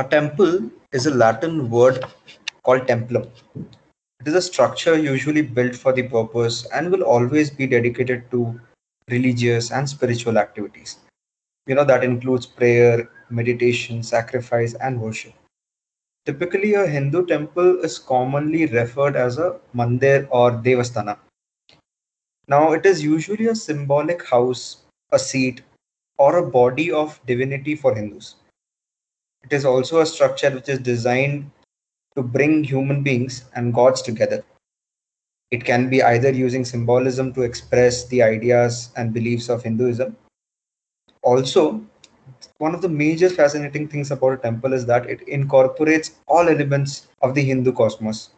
A temple is a Latin word called templum. It is a structure usually built for the purpose and will always be dedicated to religious and spiritual activities. You know, that includes prayer, meditation, sacrifice, and worship. Typically, a Hindu temple is commonly referred as a mandir or devasthana. Now, it is usually a symbolic house, a seat, or a body of divinity for Hindus. It is also a structure which is designed to bring human beings and gods together. It can be either using symbolism to express the ideas and beliefs of Hinduism. Also, one of the major fascinating things about a temple is that it incorporates all elements of the Hindu cosmos,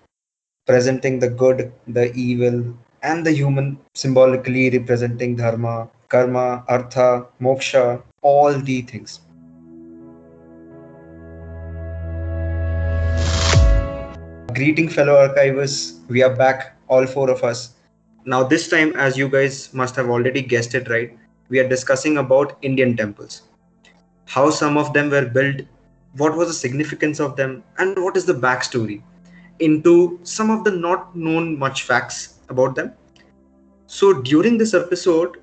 presenting the good, the evil, and the human, symbolically representing dharma, karma, artha, moksha, all the things. Greeting, fellow archivists. We are back, all four of us. Now, this time, as you guys must have already guessed it right, we are discussing about Indian temples. How some of them were built, what was the significance of them, and what is the backstory into some of the not known much facts about them. So, during this episode,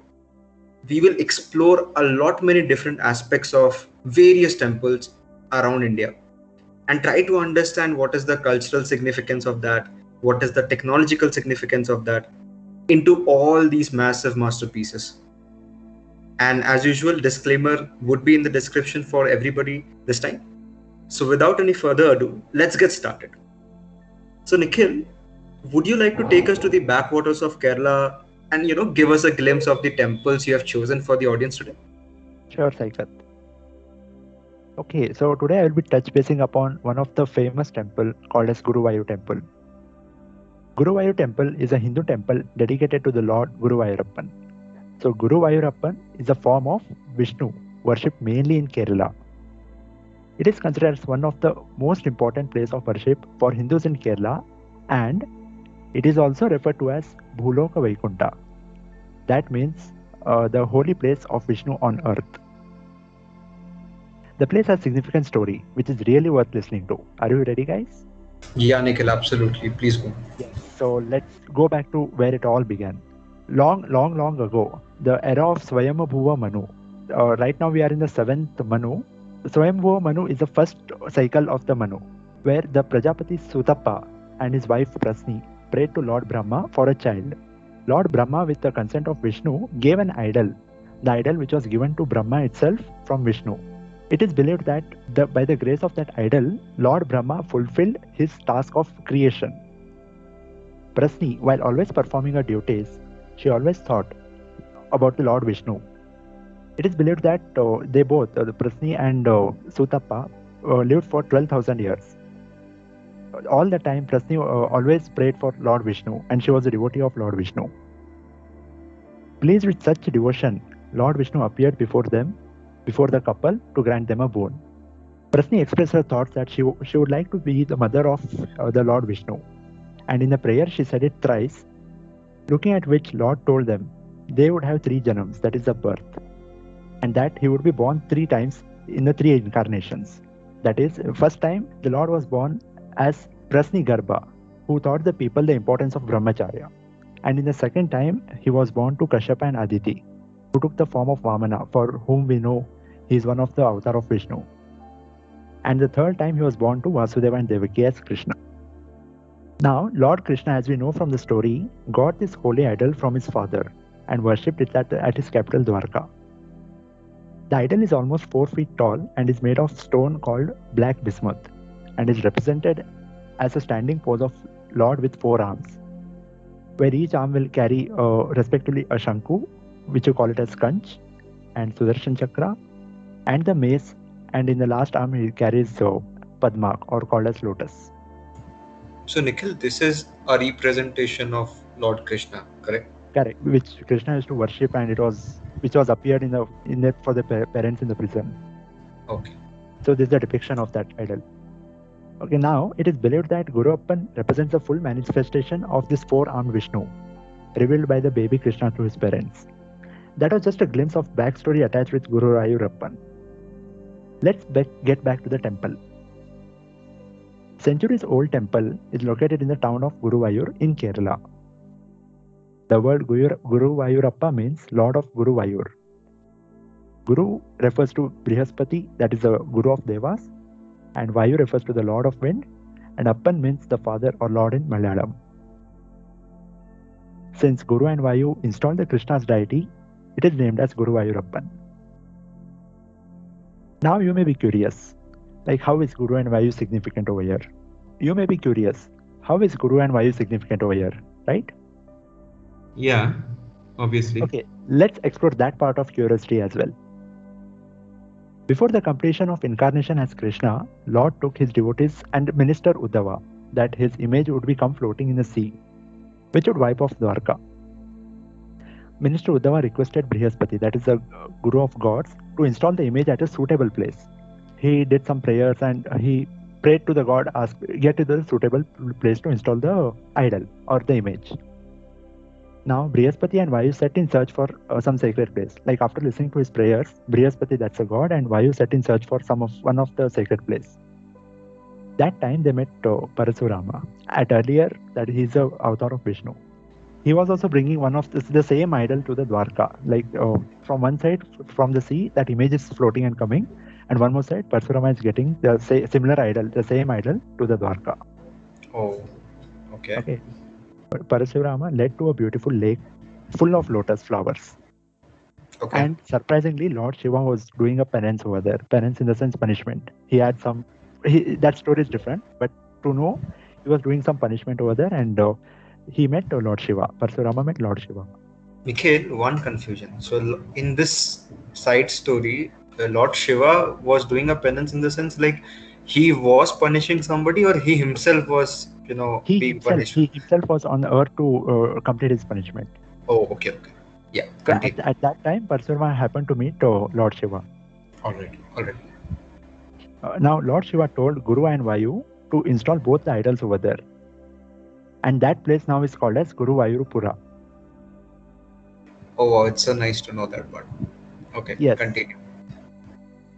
we will explore a lot many different aspects of various temples around India and try to understand what is the cultural significance of that, what is the technological significance of that, into all these massive masterpieces. And as usual, disclaimer would be in the description for everybody this time. So without any further ado, let's get started. So Nikhil, would you like to take us to the backwaters of Kerala and you know give us a glimpse of the temples you have chosen for the audience today? Sure, Saikat. Okay, so today I will be touch basing upon one of the famous temple called as Guruvayur temple. Guruvayur temple is a Hindu temple dedicated to the Lord Guru Guruvayurappan. So Guru Guruvayurappan is a form of Vishnu, worshipped mainly in Kerala. It is considered as one of the most important place of worship for Hindus in Kerala and it is also referred to as Bhuloka Vaikunta. That means uh, the holy place of Vishnu on earth. The place has significant story, which is really worth listening to. Are you ready, guys? Yeah, Nikhil, absolutely. Please go. Yes. So let's go back to where it all began. Long, long, long ago, the era of Swayambhuva Manu. Uh, right now we are in the seventh Manu. Swayambhuva Manu is the first cycle of the Manu, where the Prajapati Sutappa and his wife Prasni prayed to Lord Brahma for a child. Lord Brahma, with the consent of Vishnu, gave an idol, the idol which was given to Brahma itself from Vishnu. It is believed that the, by the grace of that idol, Lord Brahma fulfilled his task of creation. Prasni, while always performing her duties, she always thought about the Lord Vishnu. It is believed that uh, they both, uh, Prasni and uh, Sutappa, uh, lived for 12,000 years. All the time, Prasni uh, always prayed for Lord Vishnu, and she was a devotee of Lord Vishnu. Pleased with such devotion, Lord Vishnu appeared before them before the couple to grant them a boon. Prasni expressed her thoughts that she, she would like to be the mother of uh, the Lord Vishnu. And in the prayer, she said it thrice, looking at which Lord told them they would have three janams, that is, a birth, and that he would be born three times in the three incarnations. That is, first time the Lord was born as Prasni Garba, who taught the people the importance of Brahmacharya. And in the second time, he was born to Kashyapa and Aditi, who took the form of Vamana, for whom we know he is one of the avatar of Vishnu. And the third time he was born to Vasudeva and Devaki as Krishna. Now, Lord Krishna, as we know from the story, got this holy idol from his father and worshipped it at, at his capital Dwarka. The idol is almost 4 feet tall and is made of stone called black bismuth and is represented as a standing pose of Lord with four arms, where each arm will carry uh, respectively a Shanku, which you call it as conch, and Sudarshan Chakra, and the mace, and in the last arm he carries the Padma or called as lotus. So, Nikhil, this is a representation of Lord Krishna, correct? Correct, which Krishna used to worship, and it was which was appeared in the in that for the parents in the prison. Okay. So this is the depiction of that idol. Okay, now it is believed that Guru Appan represents the full manifestation of this four-armed Vishnu, revealed by the baby Krishna to his parents. That was just a glimpse of backstory attached with Guru Vayurappan. Let's be- get back to the temple. centuries old temple is located in the town of Guruvayur in Kerala. The word Guru, Guruvayurappa means Lord of Guru Guruvayur. Guru refers to Brihaspati, that is the Guru of Devas, and Vayu refers to the Lord of Wind, and Appan means the father or Lord in Malayalam. Since Guru and Vayu installed the Krishna's deity, it is named as Guru Vayurappan. Now you may be curious, like how is Guru and Vayu significant over here? You may be curious, how is Guru and Vayu significant over here, right? Yeah, obviously. Okay, let's explore that part of curiosity as well. Before the completion of incarnation as Krishna, Lord took his devotees and minister Uddhava that his image would become floating in the sea, which would wipe off Dwarka. Minister Uddhava requested Brihaspati, that is the guru of gods, to install the image at a suitable place. He did some prayers and he prayed to the god, asked, get to the suitable place to install the idol or the image. Now, Brihaspati and Vayu set in search for uh, some sacred place. Like after listening to his prayers, Brihaspati, that's a god, and Vayu set in search for some of one of the sacred place. That time they met uh, Parasurama. At earlier, that he's a avatar of Vishnu he was also bringing one of the, the same idol to the Dwarka. Like uh, from one side, from the sea, that image is floating and coming, and one more side, Parsurama is getting the say, similar idol, the same idol to the Dwarka. Oh, okay. Okay. Parashurama led to a beautiful lake full of lotus flowers. Okay. And surprisingly, Lord Shiva was doing a penance over there. Penance in the sense punishment. He had some. He, that story is different, but to know, he was doing some punishment over there, and uh, he met Lord Shiva. Parsurama met Lord Shiva. Nikhil, one confusion. So in this side story, uh, Lord Shiva was doing a penance in the sense like he was punishing somebody, or he himself was, you know, He being himself, punished. he himself was on earth to uh, complete his punishment. Oh, okay, okay. Yeah, At, at that time, Parsurama happened to meet uh, Lord Shiva. All right. Uh, now, Lord Shiva told Guru and Vayu to install both the idols over there. And that place now is called as Guru Vayurupura. Oh, wow, it's so nice to know that part. Okay, Yes. continue.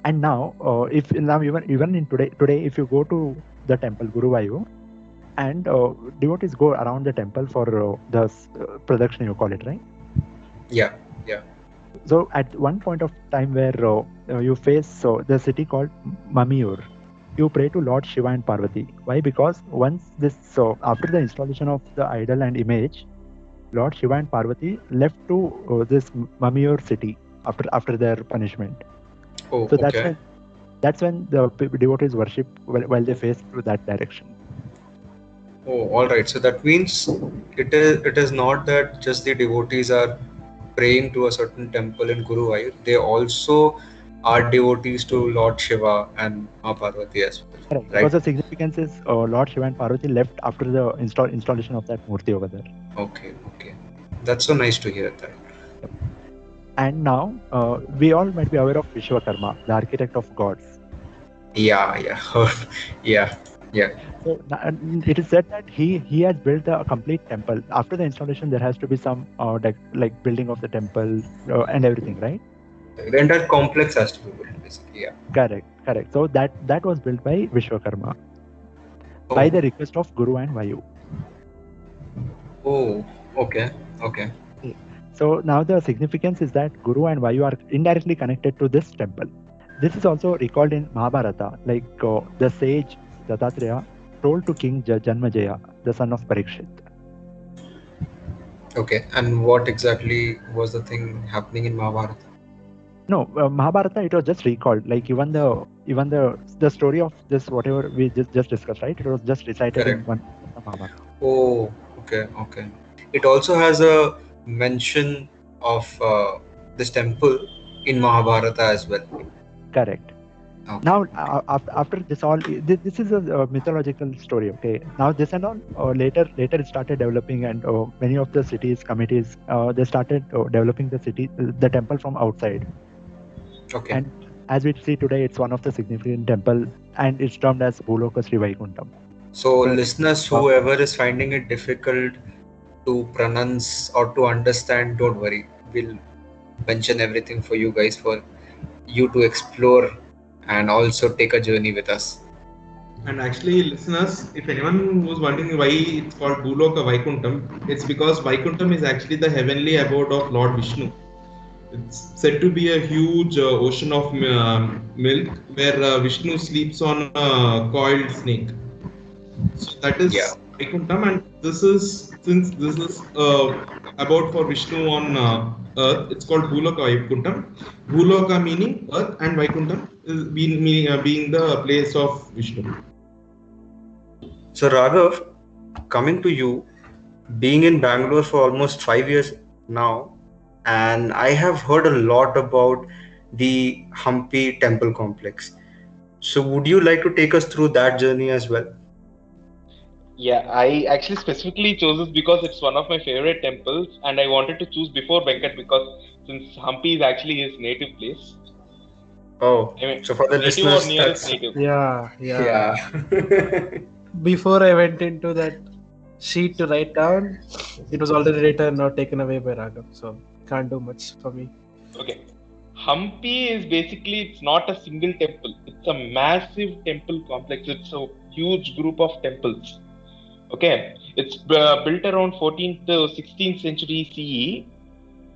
And now, uh, if now even even in today today, if you go to the temple Guru Vayu, and uh, devotees go around the temple for uh, the uh, pradakshina, you call it right. Yeah, yeah. So at one point of time where uh, you face uh, the city called Mamiur, you pray to Lord Shiva and Parvati. Why? Because once this, so after the installation of the idol and image, Lord Shiva and Parvati left to uh, this Mamiur city after after their punishment. Oh, So that's okay. when that's when the devotees worship while, while they face to that direction. Oh, all right. So that means it is it is not that just the devotees are praying to a certain temple in Guru Guruvayur. They also are devotees to Lord Shiva and Ma Parvati as well. Correct. Right. Because the significance is uh, Lord Shiva and Parvati left after the install installation of that murti over there. Okay, okay. That's so nice to hear that. And now uh, we all might be aware of Vishwakarma, the architect of gods. Yeah, yeah, yeah, yeah. So it is said that he he has built a complete temple. After the installation, there has to be some uh, like, like building of the temple uh, and everything, right? The entire complex has to be built, basically. Yeah. Correct, correct. So that that was built by Vishwakarma by the request of Guru and Vayu. Oh, okay, okay. So now the significance is that Guru and Vayu are indirectly connected to this temple. This is also recalled in Mahabharata, like uh, the sage Dattatreya told to King Ja- Janmajaya, the son of Parikshit. Okay. And what exactly was the thing happening in Mahabharata? No, uh, Mahabharata it was just recalled. Like even the even the the story of this whatever we just just discussed, right? It was just recited in Correct. one Mahabharata. Oh, okay, okay. It also has a mention of uh, this temple in Mahabharata as well. Correct. Okay. Now uh, after, after this all this, this is a, uh mythological story. Okay. Now this and all uh, later later it started developing and uh, many of the cities committees uh, they started uh, developing the city the temple from outside. Okay. And as we see today, it's one of the significant temple and it's termed as Bhuloka Sri Vaikuntham. So, listeners, whoever is finding it difficult to pronounce or to understand, don't worry. We'll mention everything for you guys for you to explore and also take a journey with us. And actually, listeners, if anyone was wondering why it's called Bhuloka Vaikuntham, it's because Vaikuntham is actually the heavenly abode of Lord Vishnu. It's said to be a huge uh, ocean of uh, milk where uh, Vishnu sleeps on a coiled snake. So that is Yeah. Vaikuntham, and this is since this is uh, about for Vishnu on uh, earth, it's called Bhuloka Vaikuntham. Bhuloka meaning earth, and Vaikuntham is being, meaning, uh, being the place of Vishnu. So, Raghav, coming to you, being in Bangalore for almost five years now, and I have heard a lot about the Hampi temple complex. So, would you like to take us through that journey as well? Yeah, I actually specifically chose this because it's one of my favorite temples, and I wanted to choose before Venkat because since Hampi is actually his native place. Oh, I mean, so for the listeners, nearest that's native. Yeah, yeah. yeah. Before I went into that sheet to write down, it was already written or taken away by Raghav, so can't do much for me. Okay. Hampi is basically it's not a single temple. It's a massive temple complex. It's a huge group of temples. Okay. It's uh, built around 14th to 16th century CE,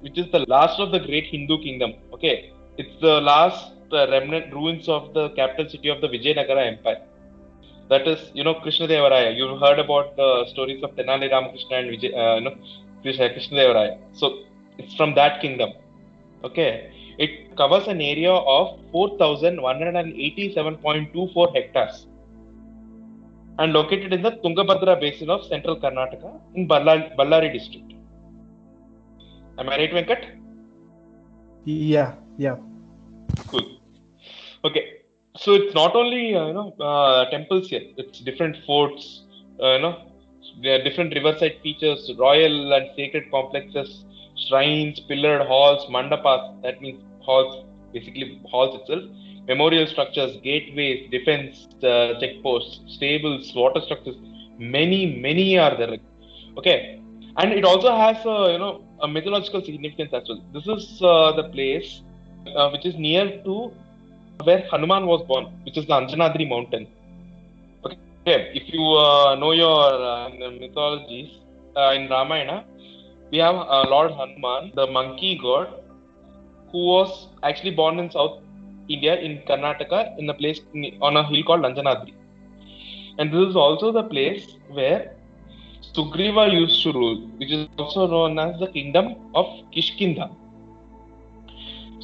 which is the last of the great Hindu kingdom. Okay. It's the last uh, remnant ruins of the capital city of the Vijayanagara Empire. That is, you know, Krishna Devaraya. You've heard about the stories of Tenali Ramakrishna and Vijay, uh, you know, Krishna. So it's from that kingdom. Okay. It covers an area of 4,187.24 hectares and located in the Tungabhadra basin of central Karnataka in Ballari, Ballari district. Am I right, Venkat? Yeah, yeah. Cool. Okay. So it's not only uh, you know uh, temples here. It's different forts. Uh, you know, there are different riverside features, royal and sacred complexes, shrines, pillared halls, mandapas. That means halls, basically halls itself. Memorial structures, gateways, defense uh, checkposts, stables, water structures. Many, many are there. Okay, and it also has a you know a mythological significance as well. This is uh, the place uh, which is near to where Hanuman was born, which is the Anjanadri mountain. Okay, if you uh, know your uh, mythologies uh, in Ramayana, we have uh, Lord Hanuman, the monkey god, who was actually born in South India in Karnataka in a place on a hill called Anjanadri. And this is also the place where Sugriva used to rule, which is also known as the kingdom of Kishkinda.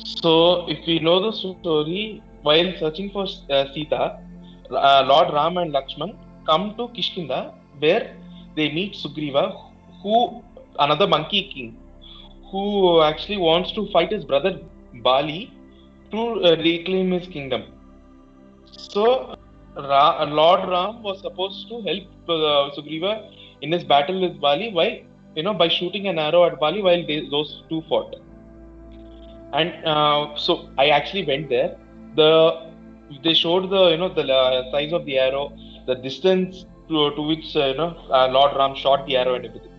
So, if we know the story, while searching for uh, Sita, uh, Lord Ram and Lakshman come to Kishkinda where they meet Sugriva, who another monkey king, who actually wants to fight his brother Bali to uh, reclaim his kingdom. So, Ra- Lord Ram was supposed to help uh, Sugriva in his battle with Bali while you know by shooting an arrow at Bali while they, those two fought. And uh, so I actually went there. The they showed the you know the uh, size of the arrow, the distance to, to which uh, you know uh, Lord Ram shot the arrow and everything.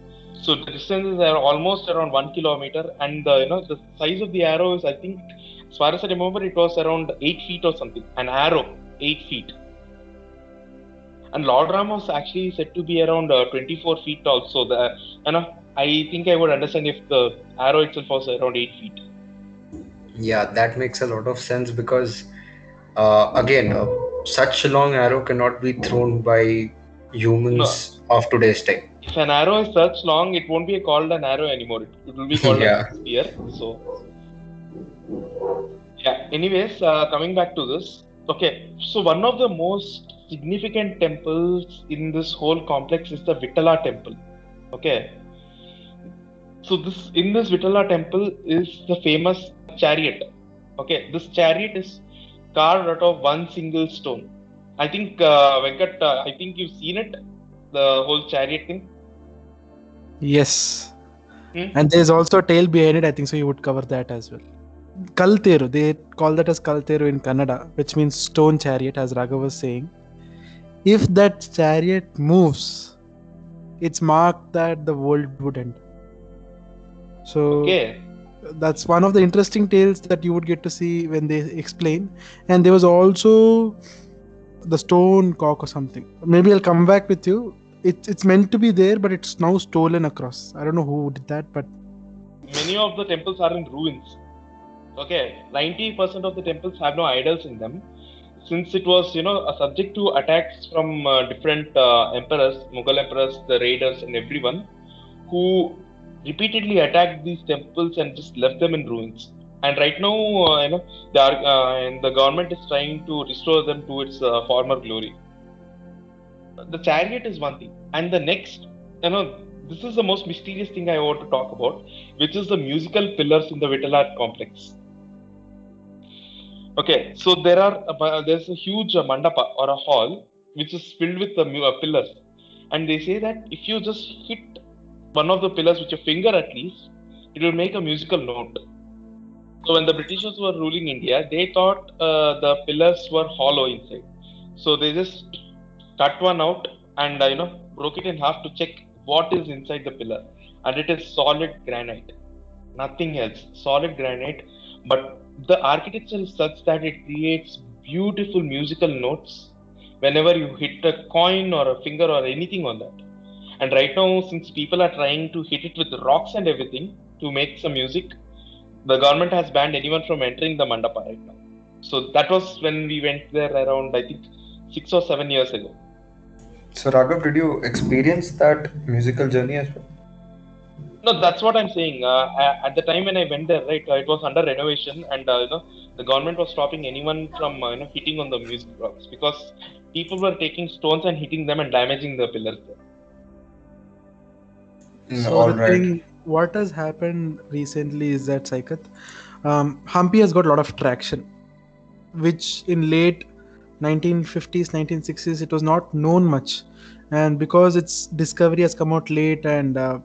So the distances are almost around one kilometer, and the you know the size of the arrow is I think as far as I remember it was around eight feet or something. An arrow, eight feet. And Lord Ram was actually said to be around uh, 24 feet tall. So the you know I think I would understand if the arrow itself was around eight feet. Yeah, that makes a lot of sense because, uh, again, uh, such a long arrow cannot be thrown by humans of today's time. If an arrow is such long, it won't be called an arrow anymore. It, it will be called Yeah. a spear. So, yeah. Anyways, uh, coming back to this. Okay, so one of the most significant temples in this whole complex is the Vitala temple. Okay. So this in this Vitala temple is the famous chariot. Okay, this chariot is carved out of one single stone. I think uh, Venkat, uh, I think you've seen it, the whole chariot thing. Yes. Hmm? And there's also a tale behind it. I think so. You would cover that as well. Kalteru. They call that as Kalteru in Kannada, which means stone chariot, as Raghav was saying. If that chariot moves, it's marked that the world would end. So Okay. that's one of the interesting tales that you would get to see when they explain. And there was also the stone cock or something. Maybe I'll come back with you. It's it's meant to be there, but it's now stolen across. I don't know who did that, but Many of the temples are in ruins. Okay, 90% of the temples have no idols in them. Since it was, you know, subject to attacks from uh, different uh, emperors, Mughal emperors, the raiders, and everyone, who repeatedly attacked these temples and just left them in ruins. And right now, uh, you know, the, ar- uh, and the government is trying to restore them to its uh, former glory. The chariot is one thing, and the next, you know, this is the most mysterious thing I want to talk about, which is the musical pillars in the Vitalat complex. Okay, so there are uh, there's a huge uh, mandapa or a hall which is filled with the uh, pillars, and they say that if you just hit one of the pillars with your finger at least, it will make a musical note. So when the Britishers were ruling India, they thought uh, the pillars were hollow inside, so they just cut one out and uh, you know broke it in half to check what is inside the pillar, and it is solid granite, nothing else, solid granite. But the architecture is such that it creates beautiful musical notes whenever you hit a coin or a finger or anything on that. And right now, since people are trying to hit it with rocks and everything to make some music, the government has banned anyone from entering the mandapa right now. So that was when we went there around, I think, six or seven years ago. So Raghav, did you experience that musical journey as well? No, that's what I'm saying. Uh, at the time when I went there, right, uh, it was under renovation, and uh, you know, the government was stopping anyone from uh, you know hitting on the music rocks because people were taking stones and hitting them and damaging the pillars. There. Mm, So all the right. thing, what has happened recently is that Saikat, um, Hampi has got a lot of traction, which in late 1950s, 1960s, it was not known much, and because its discovery has come out late and uh,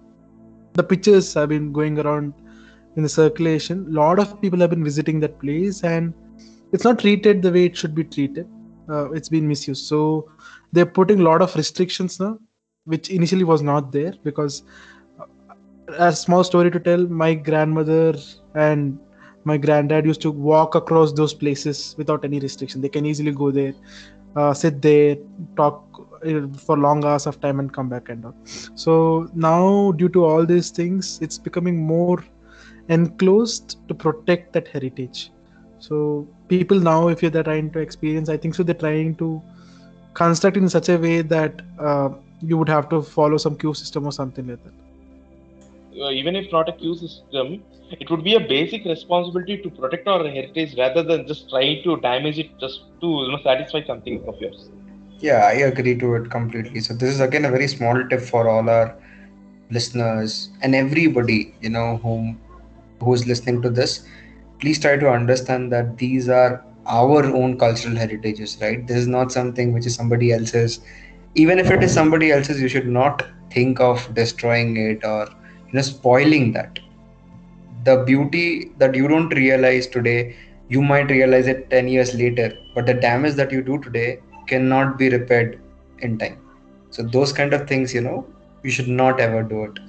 the pictures have been going around in the circulation, a lot of people have been visiting that place, and it's not treated the way it should be treated. Uh, it's been misused, so they're putting a lot of restrictions now, which initially was not there because a small story to tell my grandmother and my granddad used to walk across those places without any restriction. They can easily go there uh, sit there talk uh, for long hours of time and come back and all. So now due to all these things it's becoming more enclosed to protect that heritage. So people now if you're trying to experience i think so they're trying to construct in such a way that uh, you would have to follow some queue system or something like that Uh, even if not a queue system, it would be a basic responsibility to protect our heritage rather than just trying to damage it just to you know satisfy something of yours. Yeah, I agree to it completely. So this is again a very small tip for all our listeners and everybody, you know, whom who's listening to this. Please try to understand that these are our own cultural heritages, right? This is not something which is somebody else's. Even if it is somebody else's, you should not think of destroying it or you know spoiling that. The beauty that you don't realize today, you might realize it 10 years later, but the damage that you do today cannot be repaired in time. So those kind of things, you know, you should not ever do it.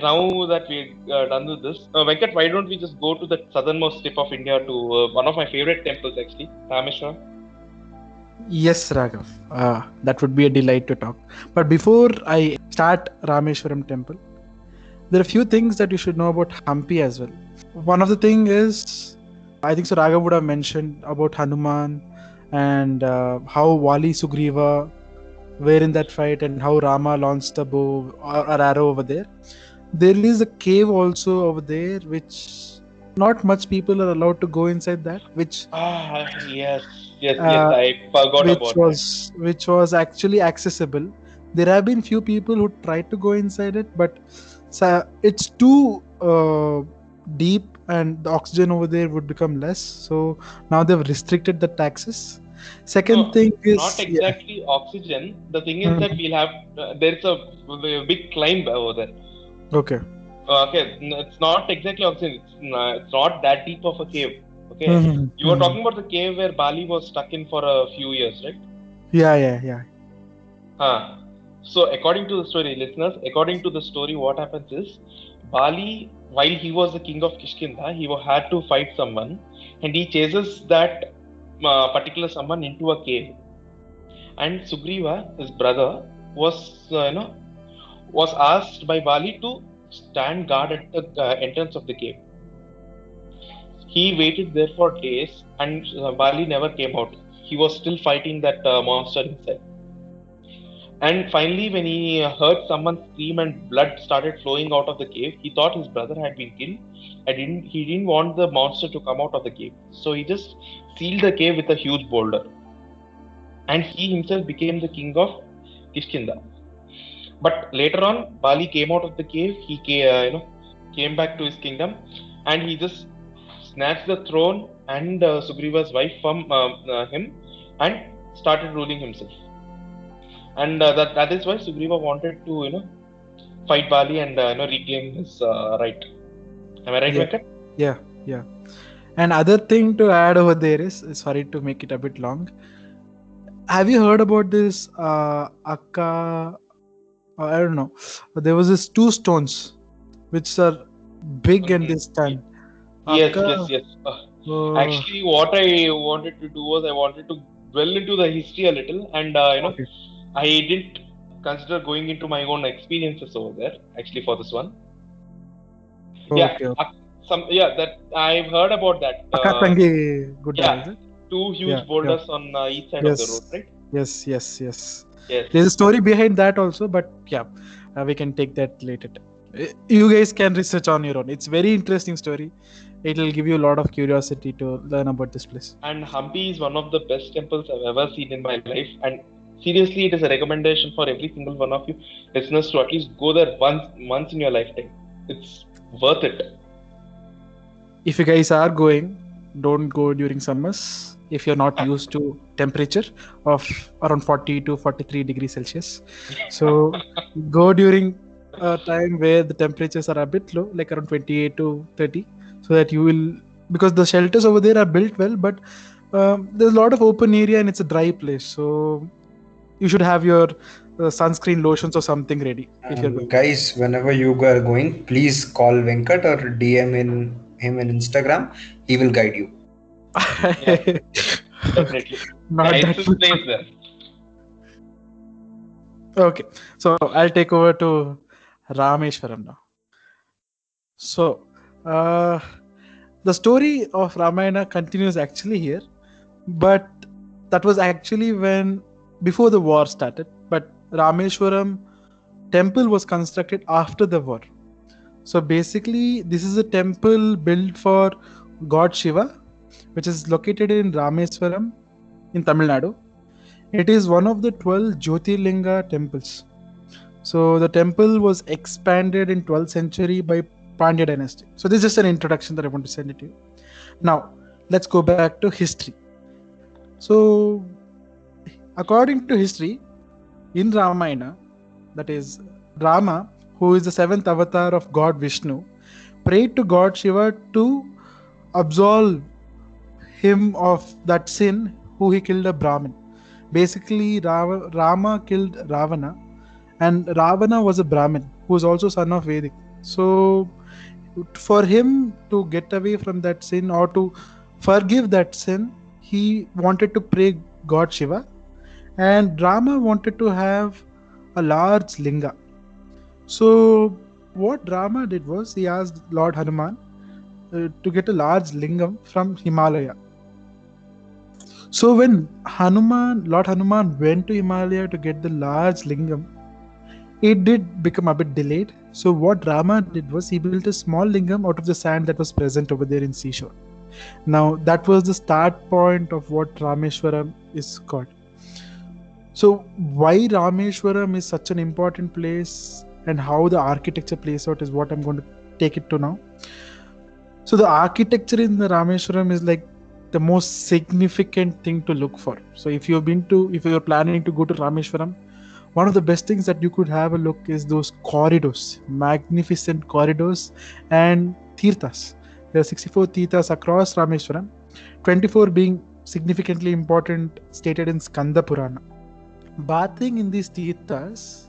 Now that we're uh, done with this, uh, Venkat, why don't we just go to the southernmost tip of India to uh, one of my favorite temples actually, Rameshwar? Yes, Raghav. Uh, that would be a delight to talk. But before I start Rameshwaram temple, there are a few things that you should know about Hampi as well. One of the thing is, I think so Raghav would have mentioned about Hanuman and uh, how Wali Sugriva were in that fight and how Rama launched a bow or, or arrow over there. There is a cave also over there, which not much people are allowed to go inside that, which Ah, yes, yes, yes. Uh, I forgot which about was which was actually accessible there have been few people who tried to go inside it but sa- it's too uh, deep and the oxygen over there would become less so now they've restricted the taxes second No, thing is Not yeah, exactly oxygen. The thing is Hmm. that we'll have uh, there's a, a big climb over there. okay Uh, okay, it's not exactly oxygen. It's, n- it's not that deep of a cave. Okay, Mhm, you were mhm. talking about the cave where Bali was stuck in for a few years, right? yeah yeah yeah Huh. So, according to the story, listeners, according to the story, what happens is Bali, while he was the king of Kishkinda, he had to fight someone, and he chases that uh, particular someone into a cave, and Sugriva, his brother, was uh, you know was asked by Bali to stand guard at the uh, entrance of the cave. He waited there for days, and uh, Bali never came out. He was still fighting that uh, monster inside. And finally, when he heard someone scream and blood started flowing out of the cave, he thought his brother had been killed. And didn't he didn't want the monster to come out of the cave, so he just sealed the cave with a huge boulder. And he himself became the king of Kishkinda. But later on, Bali came out of the cave. He came, uh, you know came back to his kingdom, and he just snatched the throne and uh, Sugriva's wife from uh, uh, him, and started ruling himself. And uh, that that is why Sugriva wanted to you know fight Bali and uh, you know reclaim his uh, right. Am I right, Yeah. Venkat? Yeah, yeah. And other thing to add over there is sorry to make it a bit long. Have you heard about this uh, Akka? uh, I don't know. There was this two stones which are big and they Okay. Yes, Akka- yes, yes. Uh, Uh, Actually, what I wanted to do was I wanted to dwell into the history a little, and uh, you know, Okay. I didn't consider going into my own experiences over there. Actually, for this one, yeah, okay, uh, some yeah that I've heard about that. Uh, Tangi Gudda, yeah. two huge Yeah, boulders on uh, each side of the Yes. road, right? Yes, yes, yes. Yes. There's a story behind that also, but yeah, uh, we can take that later. Uh, You guys can research on your own. It's very interesting story. It will give you a lot of curiosity to learn about this place. And Hampi is one of the best temples I've ever seen in my life. And seriously, it is a recommendation for every single one of you listeners to at least go there once once in your lifetime. It's worth it. If you guys are going, don't go during summers. If you're not used to temperature of around 40 to 43 degrees Celsius, so go during a time where the temperatures are a bit low, like around 28 to 30, so that you will because the shelters over there are built well, but um, there's a lot of open area and it's a dry place, so you should have your uh, sunscreen lotions or something ready if you're going. guys, whenever you are going, please call Venkat or DM in him in Instagram. He will guide you. Definitely. Not that place there. Okay, so I'll take over to Rameshwaram now. So, uh, the story of Ramayana continues actually here, but that was actually when before the war started. But Rameshwaram temple was constructed after the war. So basically, this is a temple built for God Shiva, which is located in Rameswaram in Tamil Nadu. It is one of the 12 Jyotirlinga temples. So the temple was expanded in 12th century by Pandya dynasty. So this is just an introduction that I want to send it to you. Now, let's go back to history. So according to history, in Ramayana, that is Rama, who is the seventh avatar of God Vishnu, prayed to God Shiva to absolve him of that sin who he killed a Brahmin. Basically, Rama killed Ravana, and Ravana was a Brahmin who was also son of Vedic. So, for him to get away from that sin or to forgive that sin, he wanted to pray God Shiva, and Rama wanted to have a large linga. So, what Rama did was he asked Lord Hanuman uh, to get a large lingam from Himalaya. So when Hanuman, Lord Hanuman went to Himalaya to get the large lingam, it did become a bit delayed. So what Rama did was he built a small lingam out of the sand that was present over there in seashore. Now that was the start point of what Rameshwaram is called. So why Rameshwaram is such an important place and how the architecture plays out is what I'm going to take it to now. So the architecture in the Rameshwaram is like the most significant thing to look for. So if you've been to, if you're planning to go to Rameshwaram, one of the best things that you could have a look is those corridors, magnificent corridors and tirthas. There are 64 tirthas across Rameshwaram, 24 being significantly important stated in Skanda Purana. Bathing in these tirthas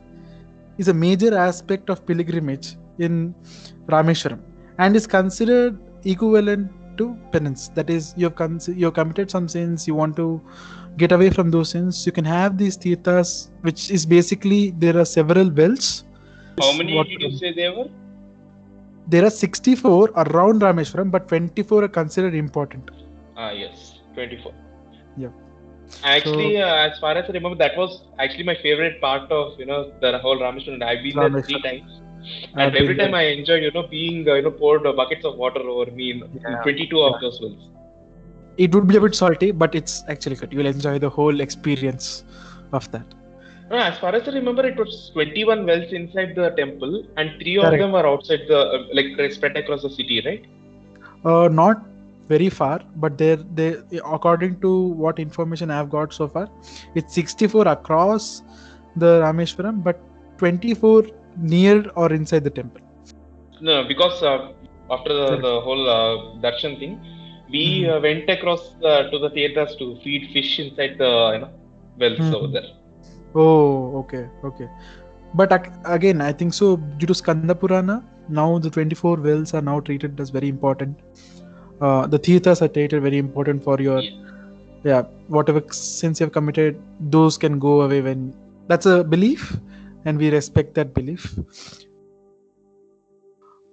is a major aspect of pilgrimage in Rameshwaram and is considered equivalent to penance. That is, you have con- you have committed some sins. You want to get away from those sins. You can have these tirthas, which is basically there are several wells. How many did you say there were? There are 64 around Rameshwaram, but 24 are considered important. Ah, yes, 24. Yeah. Actually, uh, as far as I remember, that was actually my favorite part of you know the whole Rameshwaram. I've been there three times, and every time. I enjoyed you know being uh, you know poured uh, buckets of water over me in, Yeah. 22 of those wells. It would be a bit salty, but it's actually good. You'll enjoy the whole experience of that. No, as far as I remember, it was 21 wells inside the temple, and three of them were outside the uh, like spread across the city, right? Uh, not very far, but they're they according to what information I've got so far, it's 64 across the Rameshwaram, but 24 near or inside the temple. No, because uh, after the, the whole uh, darshan thing, we Mhm. uh, went across uh, to the tirthas to feed fish inside the you know wells Mhm. over there. Oh, okay, okay. But again, I think so due to Skanda Purana, now the 24 wells are now treated as very important. Uh, the tirthas are treated very important for your yeah. whatever sins you have committed those can go away when that's a belief and we respect that belief.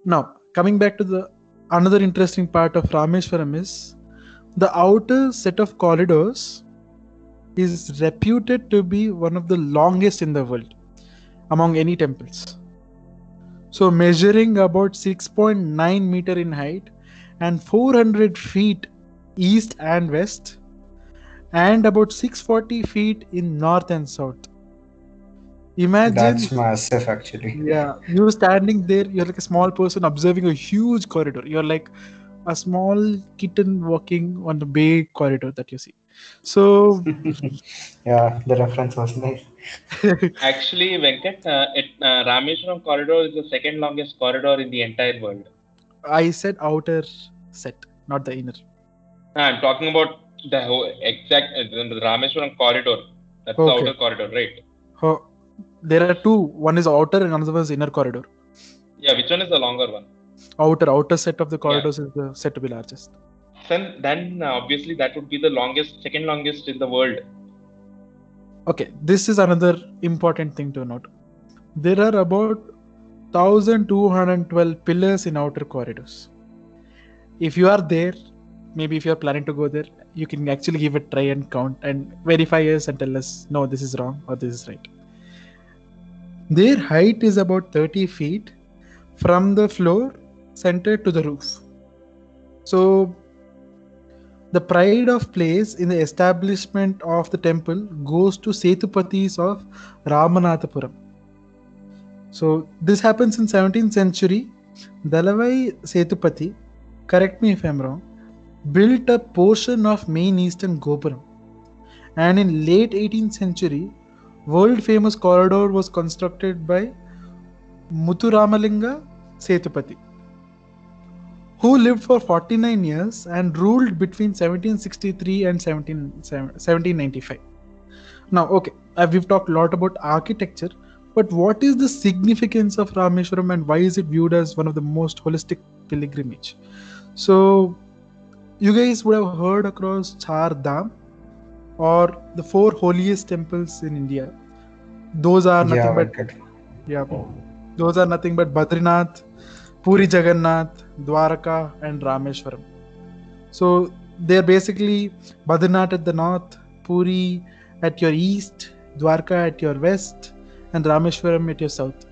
Now coming back to the another interesting part of rameshwaram is the outer set of corridors is reputed to be one of the longest in the world among any temples. So measuring about 6.9 meter in height and 400 feet east and west and about 640 feet in north and south. Imagine, That's massive, actually. yeah, you're standing there, you're like a small person observing a huge corridor. You're like a small kitten walking on the big corridor that you see. So, yeah, the reference was nice. Actually, Venkat, uh, it, uh, Rameshwaram corridor is the second longest corridor in the entire world. I said outer set, not the inner. I'm talking about the whole exact uh, the Rameshwaram corridor. That's the outer corridor, right? Oh, there are two. One is outer and another one is inner corridor. Yeah, which one is the longer one? Outer, outer set of the corridors is the said to be largest. Then, then uh, obviously that would be the longest, second longest in the world. Okay, this is another important thing to note. There are about 1212 pillars in outer corridors. If you are there, maybe if you are planning to go there, you can actually give a try and count and verify us and tell us no, this is wrong or this is right. Their height is about 30 feet from the floor center to the roof. So the pride of place in the establishment of the temple goes to Setupatis of Ramanathapuram. So this happens in 17th century. Dalavai Setupati, correct me if I'm wrong, built a portion of main eastern Gopuram. And in late 18th century, world famous corridor was constructed by Muthuramalinga Setupati who lived for 49 years and ruled between 1763 and 17, 1795. Now, okay, uh, we've talked a lot about architecture, but what is the significance of Rameshwaram and why is it viewed as one of the most holistic pilgrimage? So, you guys would have heard across Char Dham or the four holiest temples in India. Those are nothing Yeah, but Venkat. yeah, those are nothing but Badrinath, Puri Jagannath, Dwaraka, and Rameshwaram. So they're basically Badrinath at the north, Puri at your east, Dwarka at your west, and Rameshwaram at your south.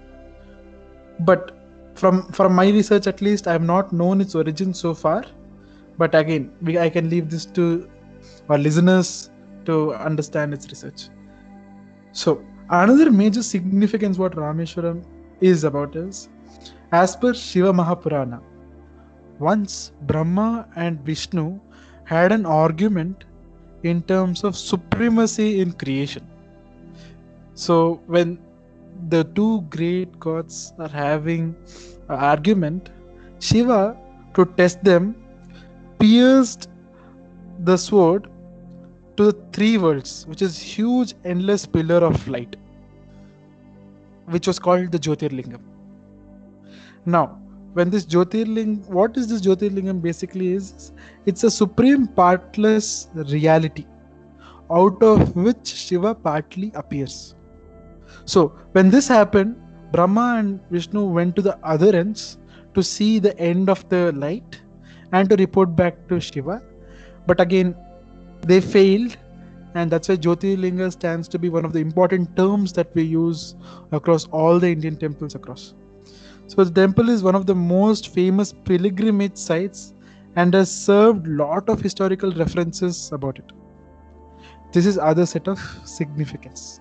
But from from my research, at least, I have not known its origin so far. But again, we, I can leave this to our listeners to understand its research. So another major significance what Rameshwaram is about is as per Shiva Mahapurana, once Brahma and Vishnu had an argument in terms of supremacy in creation. So, when the two great gods are having an argument, Shiva, to test them, pierced the sword to the three worlds, which is huge, endless pillar of light, which was called the Jyotirlingam. Now, when this Jyotirling, what is this Jyotirlingam basically is? It's a supreme partless reality out of which Shiva partly appears. So when this happened, Brahma and Vishnu went to the other ends to see the end of the light and to report back to Shiva. But again, they failed, and that's why Jyotirlinga stands to be one of the important terms that we use across all the Indian temples across. So the temple is one of the most famous pilgrimage sites and has served lot of historical references about it. This is other set of significance.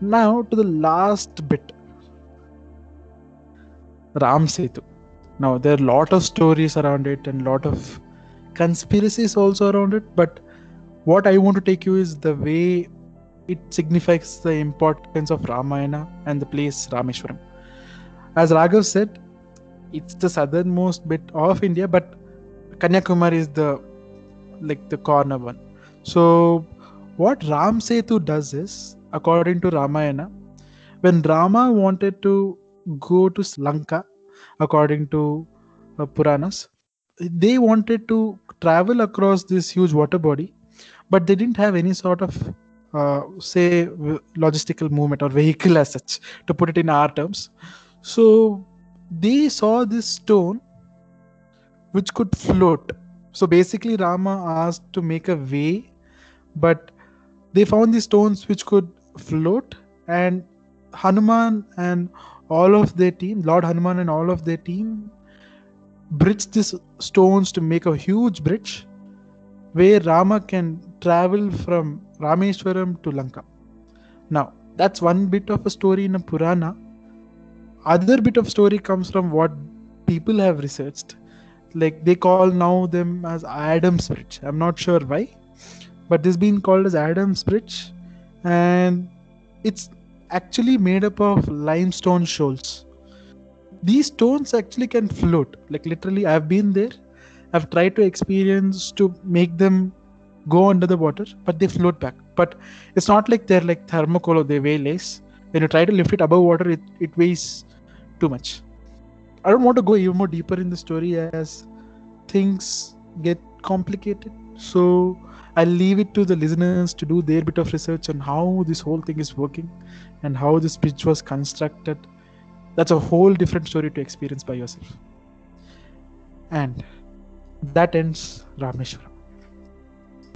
Now to the last bit. Ram Setu. Now there are a lot of stories around it and lot of conspiracies also around it, but what I want to take you is the way it signifies the importance of Ramayana and the place Rameshwaram. As Raghav said, it's the southernmost bit of India, but Kanyakumari is the like the corner one. So what Ram Setu does is, according to Ramayana, when Rama wanted to go to Lanka, according to uh, Puranas, they wanted to travel across this huge water body, but they didn't have any sort of uh, say logistical movement or vehicle as such, to put it in our terms. So they saw this stone which could float. So basically, Rama asked to make a way, but they found these stones which could float, and Hanuman and all of their team, Lord Hanuman and all of their team, bridge these stones to make a huge bridge where Rama can travel from Rameshwaram to Lanka. Now, that's one bit of a story in a Purana. Other bit of story comes from what people have researched. Like they call now them as Adam's Bridge. I'm not sure why, but this being called as Adam's Bridge, and it's actually made up of limestone shoals. These stones actually can float. Like literally, I've been there. I've tried to experience to make them go under the water, but they float back. But it's not like they're like thermocol or they weigh less. When you try to lift it above water, it, it weighs too much. I don't want to go even more deeper in the story as things get complicated. So I'll leave it to the listeners to do their bit of research on how this whole thing is working and how this bridge was constructed. That's a whole different story to experience by yourself. And that ends Rameshwaram.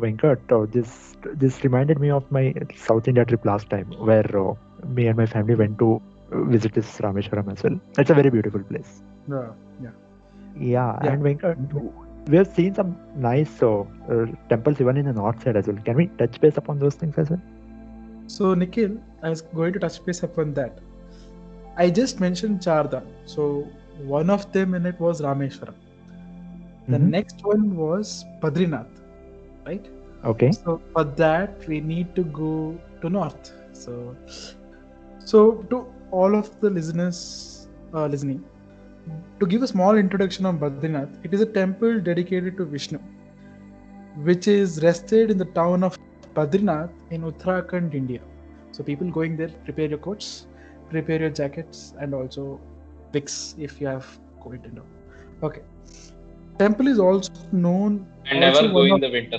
Venkat, uh, this this reminded me of my South India trip last time, where uh, me and my family went to uh, visit this Rameshwaram as well. It's a very beautiful place. Yeah, yeah. Yeah, Yeah. and Venkat, we have seen some nice uh, uh, temples even in the north side as well. Can we touch base upon those things as well? So Nikhil, I was going to touch base upon that. I just mentioned Chardham. So one of them in it was Rameshwaram. The Mhm. next one was Badrinath, right? Okay. So for that we need to go to north. So, so to all of the listeners uh, listening, to give a small introduction on Badrinath, it is a temple dedicated to Vishnu, which is rested in the town of Badrinath in Uttarakhand, India. So people going there, prepare your coats, prepare your jackets, and also wicks if you have COVID and all. Okay. Temple is also known. And also never go in of- the winter.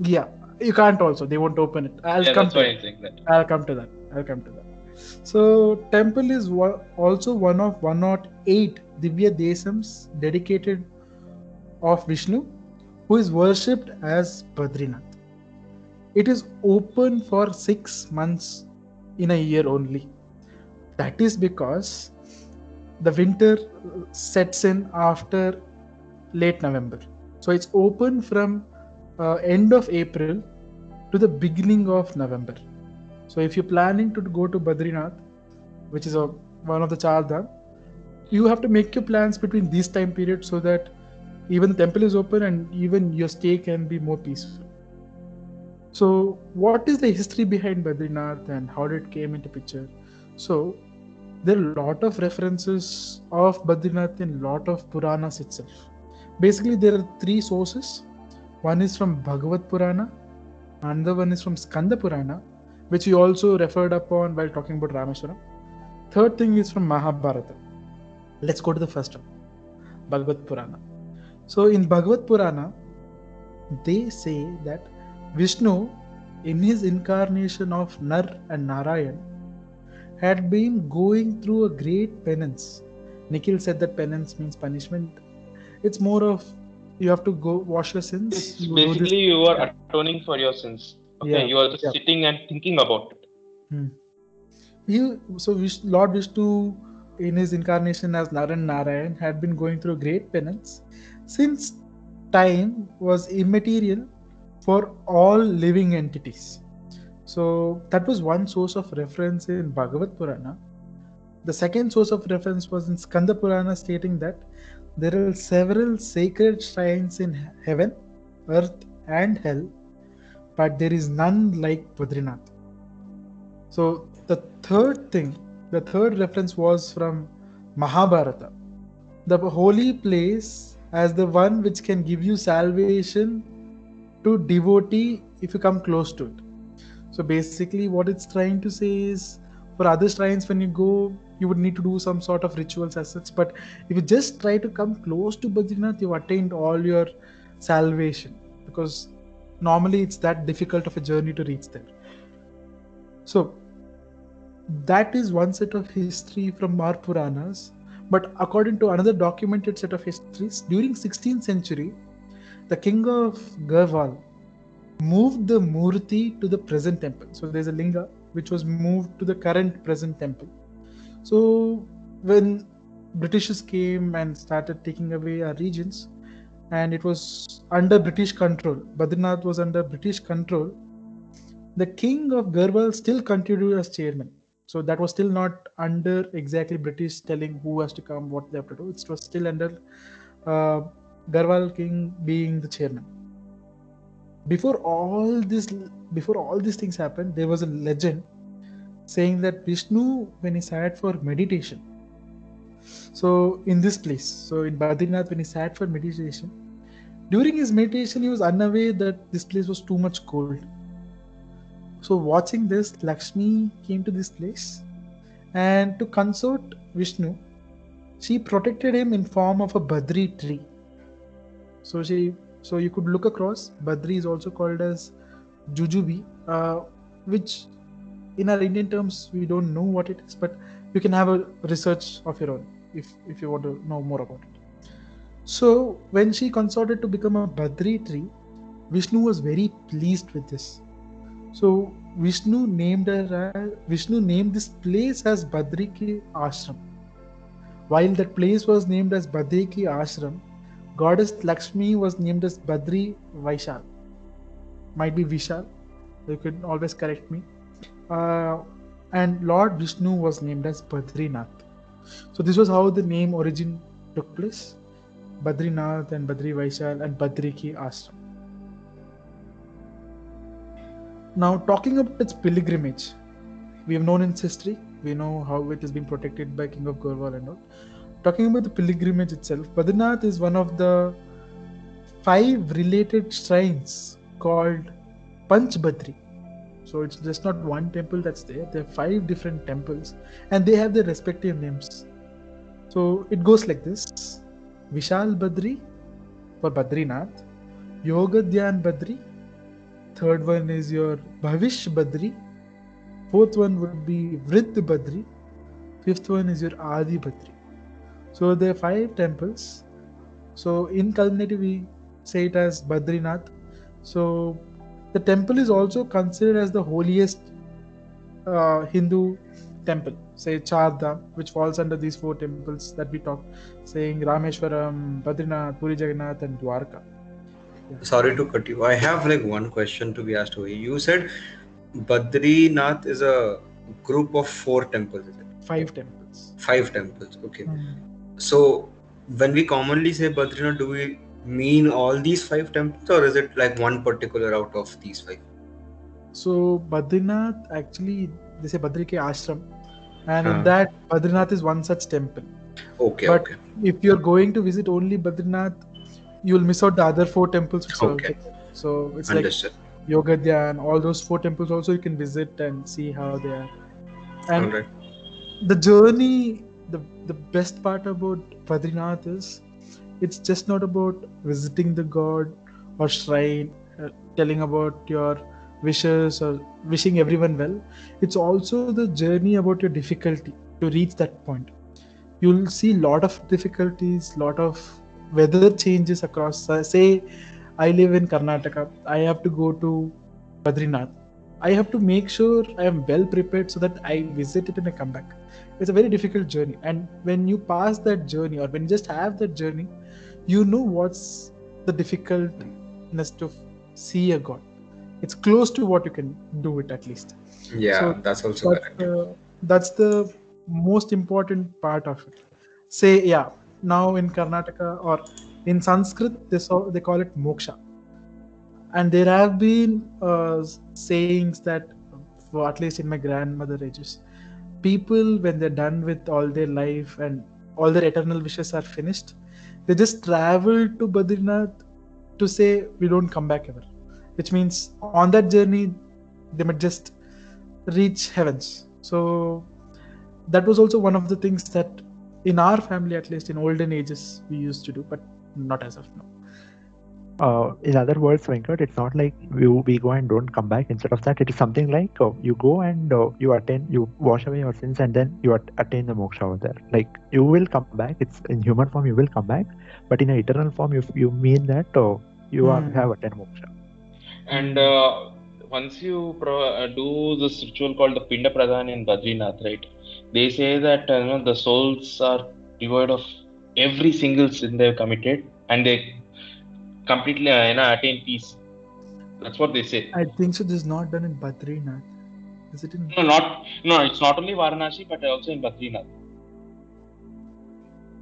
Yeah, you can't also. They won't open it. I'll yeah, come to. I'm that. I'll come to that. I'll come to that. So temple is one, also one of 108 Divya Desams dedicated of Vishnu, who is worshipped as Badrinath. It is open for six months in a year only. That is because the winter sets in after late November. So it's open from uh, end of April to the beginning of November. So if you're planning to go to Badrinath, which is a, one of the Char Dham, you have to make your plans between these time periods so that even the temple is open and even your stay can be more peaceful. So what is the history behind Badrinath and how did it came into picture? So there are a lot of references of Badrinath in lot of Puranas itself. Basically, there are three sources. One is from Bhagavad Purana, another one is from Skanda Purana, which we also referred upon while talking about Rameshwaram. Third thing is from Mahabharata. Let's go to the first one. Bhagavad Purana. So in Bhagavad Purana, they say that Vishnu, in his incarnation of Nar and Narayan, had been going through a great penance. Nikhil said that penance means punishment. It's more of you have to go wash your sins. You basically you are atoning for your sins. Okay, Yeah, you are just yeah. sitting and thinking about it. Hmm. He, so Lord Vishnu, in his incarnation as Naran Narayan, had been going through great penance since time was immaterial for all living entities. So that was one source of reference in Bhagavad Purana. The second source of reference was in Skanda Purana, stating that there are several sacred shrines in heaven, earth, and hell, but there is none like Badrinath. So the third thing, the third reference was from Mahabharata. The holy place as the one which can give you salvation to devotee if you come close to it. So basically, what it's trying to say is for other shrines, when you go, you would need to do some sort of rituals as such. But if you just try to come close to Badrinath, you've attained all your salvation because normally it's that difficult of a journey to reach there. So that is one set of history from our Puranas. But according to another documented set of histories, during 16th century, the king of Garhwal moved the Murti to the present temple. So there's a linga which was moved to the current present temple. So when Britishers came and started taking away our regions, and it was under British control, Badrinath was under British control, the king of Garhwal still continued as chairman. So that was still not under exactly British telling who has to come, what they have to do. It was still under uh, Garhwal king being the chairman. Before all this, before all these things happened, there was a legend saying that Vishnu, when he sat for meditation, so in this place, so in Badrinath, when he sat for meditation, during his meditation, he was unaware that this place was too much cold. So watching this, Lakshmi came to this place, and to consort Vishnu, she protected him in form of a Badri tree. So she, so you could look across. Badri is also called as jujube, uh, which in our Indian terms we don't know what it is, but you can have a research of your own if if you want to know more about it. So when she consorted to become a Badri tree, Vishnu was very pleased with this. So Vishnu named her Vishnu named this place as Badriki Ashram. While that place was named as Badriki Ashram, goddess Lakshmi was named as Badri Vaishal. Might be Vishal. You can always correct me. Uh, and Lord Vishnu was named as Badrinath. So this was how the name origin took place. Badrinath and Badri Vaishal and Badriki Ashram. Now, talking about its pilgrimage, we have known its history. We know how it has been protected by King of Garhwal and all. Talking about the pilgrimage itself, Badrinath is one of the five related shrines called Panchbadri. So it's just not one temple that's there. There are five different temples, and they have their respective names. So it goes like this: Vishal Badri for Badrinath, Yoga Dhyan Badri, third one is your Bhavish Badri, fourth one would be Vridd Badri, fifth one is your Adi Badri. So there are five temples. So in culminative we say it as Badrinath. So the temple is also considered as the holiest uh, Hindu temple, say Chardham, which falls under these four temples that we talked, saying Rameshwaram, Badrinath, Puri Jagannath, and Dwarka. Sorry to cut you. I have like one question to be asked over. You said Badrinath is a group of four temples, is it? Five temples. Five temples. Okay. Hmm. So when we commonly say Badrinath, do we mean all these five temples or is it like one particular out of these five? So Badrinath actually they say Badri ke ashram, and Ah. in that Badrinath is one such temple. Okay, But okay. If you're going to visit only Badrinath, you'll miss out the other four temples. Which Okay. So it's like Understood. Yoga Dhyan, all those four temples also you can visit and see how they are. And the journey, the the best part about Badrinath is it's just not about visiting the god or shrine, uh, telling about your wishes or wishing everyone well. It's also the journey about your difficulty to reach that point. You'll see a lot of difficulties, lot of weather changes across. Uh, say, I live in Karnataka. I have to go to Badrinath. I have to make sure I am well prepared so that I visit it and I come back. It's a very difficult journey. And when you pass that journey or when you just have that journey, you know what's the difficultness to see a god. It's close to what you can do it at least. Yeah, So that's also uh, that's the most important part of it. Say, yeah, now in Karnataka or in Sanskrit, they, so, they call it moksha. And there have been uh, sayings that, at least in my grandmother ages, people, when they're done with all their life and all their eternal wishes are finished, they just travel to Badrinath to say, we don't come back ever. Which means on that journey, they might just reach heavens. So that was also one of the things that in our family, at least in olden ages, we used to do, but not as of now. Uh, in other words, Venkat, it's not like you we go and don't come back. Instead of that, it is something like uh, you go and uh, you attain, you wash away your sins, and then you at- attain the moksha over there. Like you will come back. It's in human form, you will come back, but in an eternal form, you you mean that uh, you are Hmm. have attained moksha. And uh, once you pro- uh, do this ritual called the Pinda Pradhan in Badrinath, right? They say that uh, you know, the souls are devoid of every single sin they've committed, and they completely uh, you know, attain peace. That's what they say. I think so. This is not done in Badrinath. Is it in? No, not no. It's not only Varanasi, but also in Badrinath.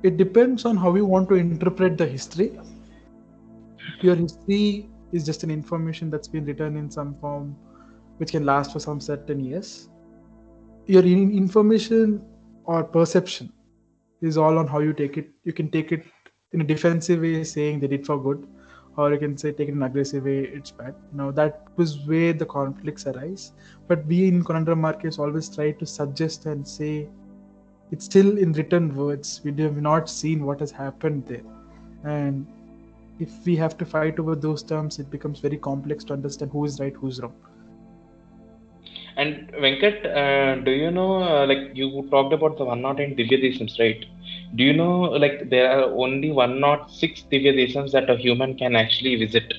It depends on how you want to interpret the history. Your history is just an information that's been written in some form, which can last for some certain years, your information or perception is all on how you take it. You can take it in a defensive way, saying they did for good, or you can say take it in an aggressive way, it's bad. Now that was where the conflicts arise. But we in Conundrum Markets always try to suggest and say it's still in written words. We have not seen what has happened there. And if we have to fight over those terms, it becomes very complex to understand who is right, who's wrong. And Venkat, uh, do you know, uh, like you talked about the 108 Divya Desams, right? Do you know, like there are only 106 Divya Desams that a human can actually visit?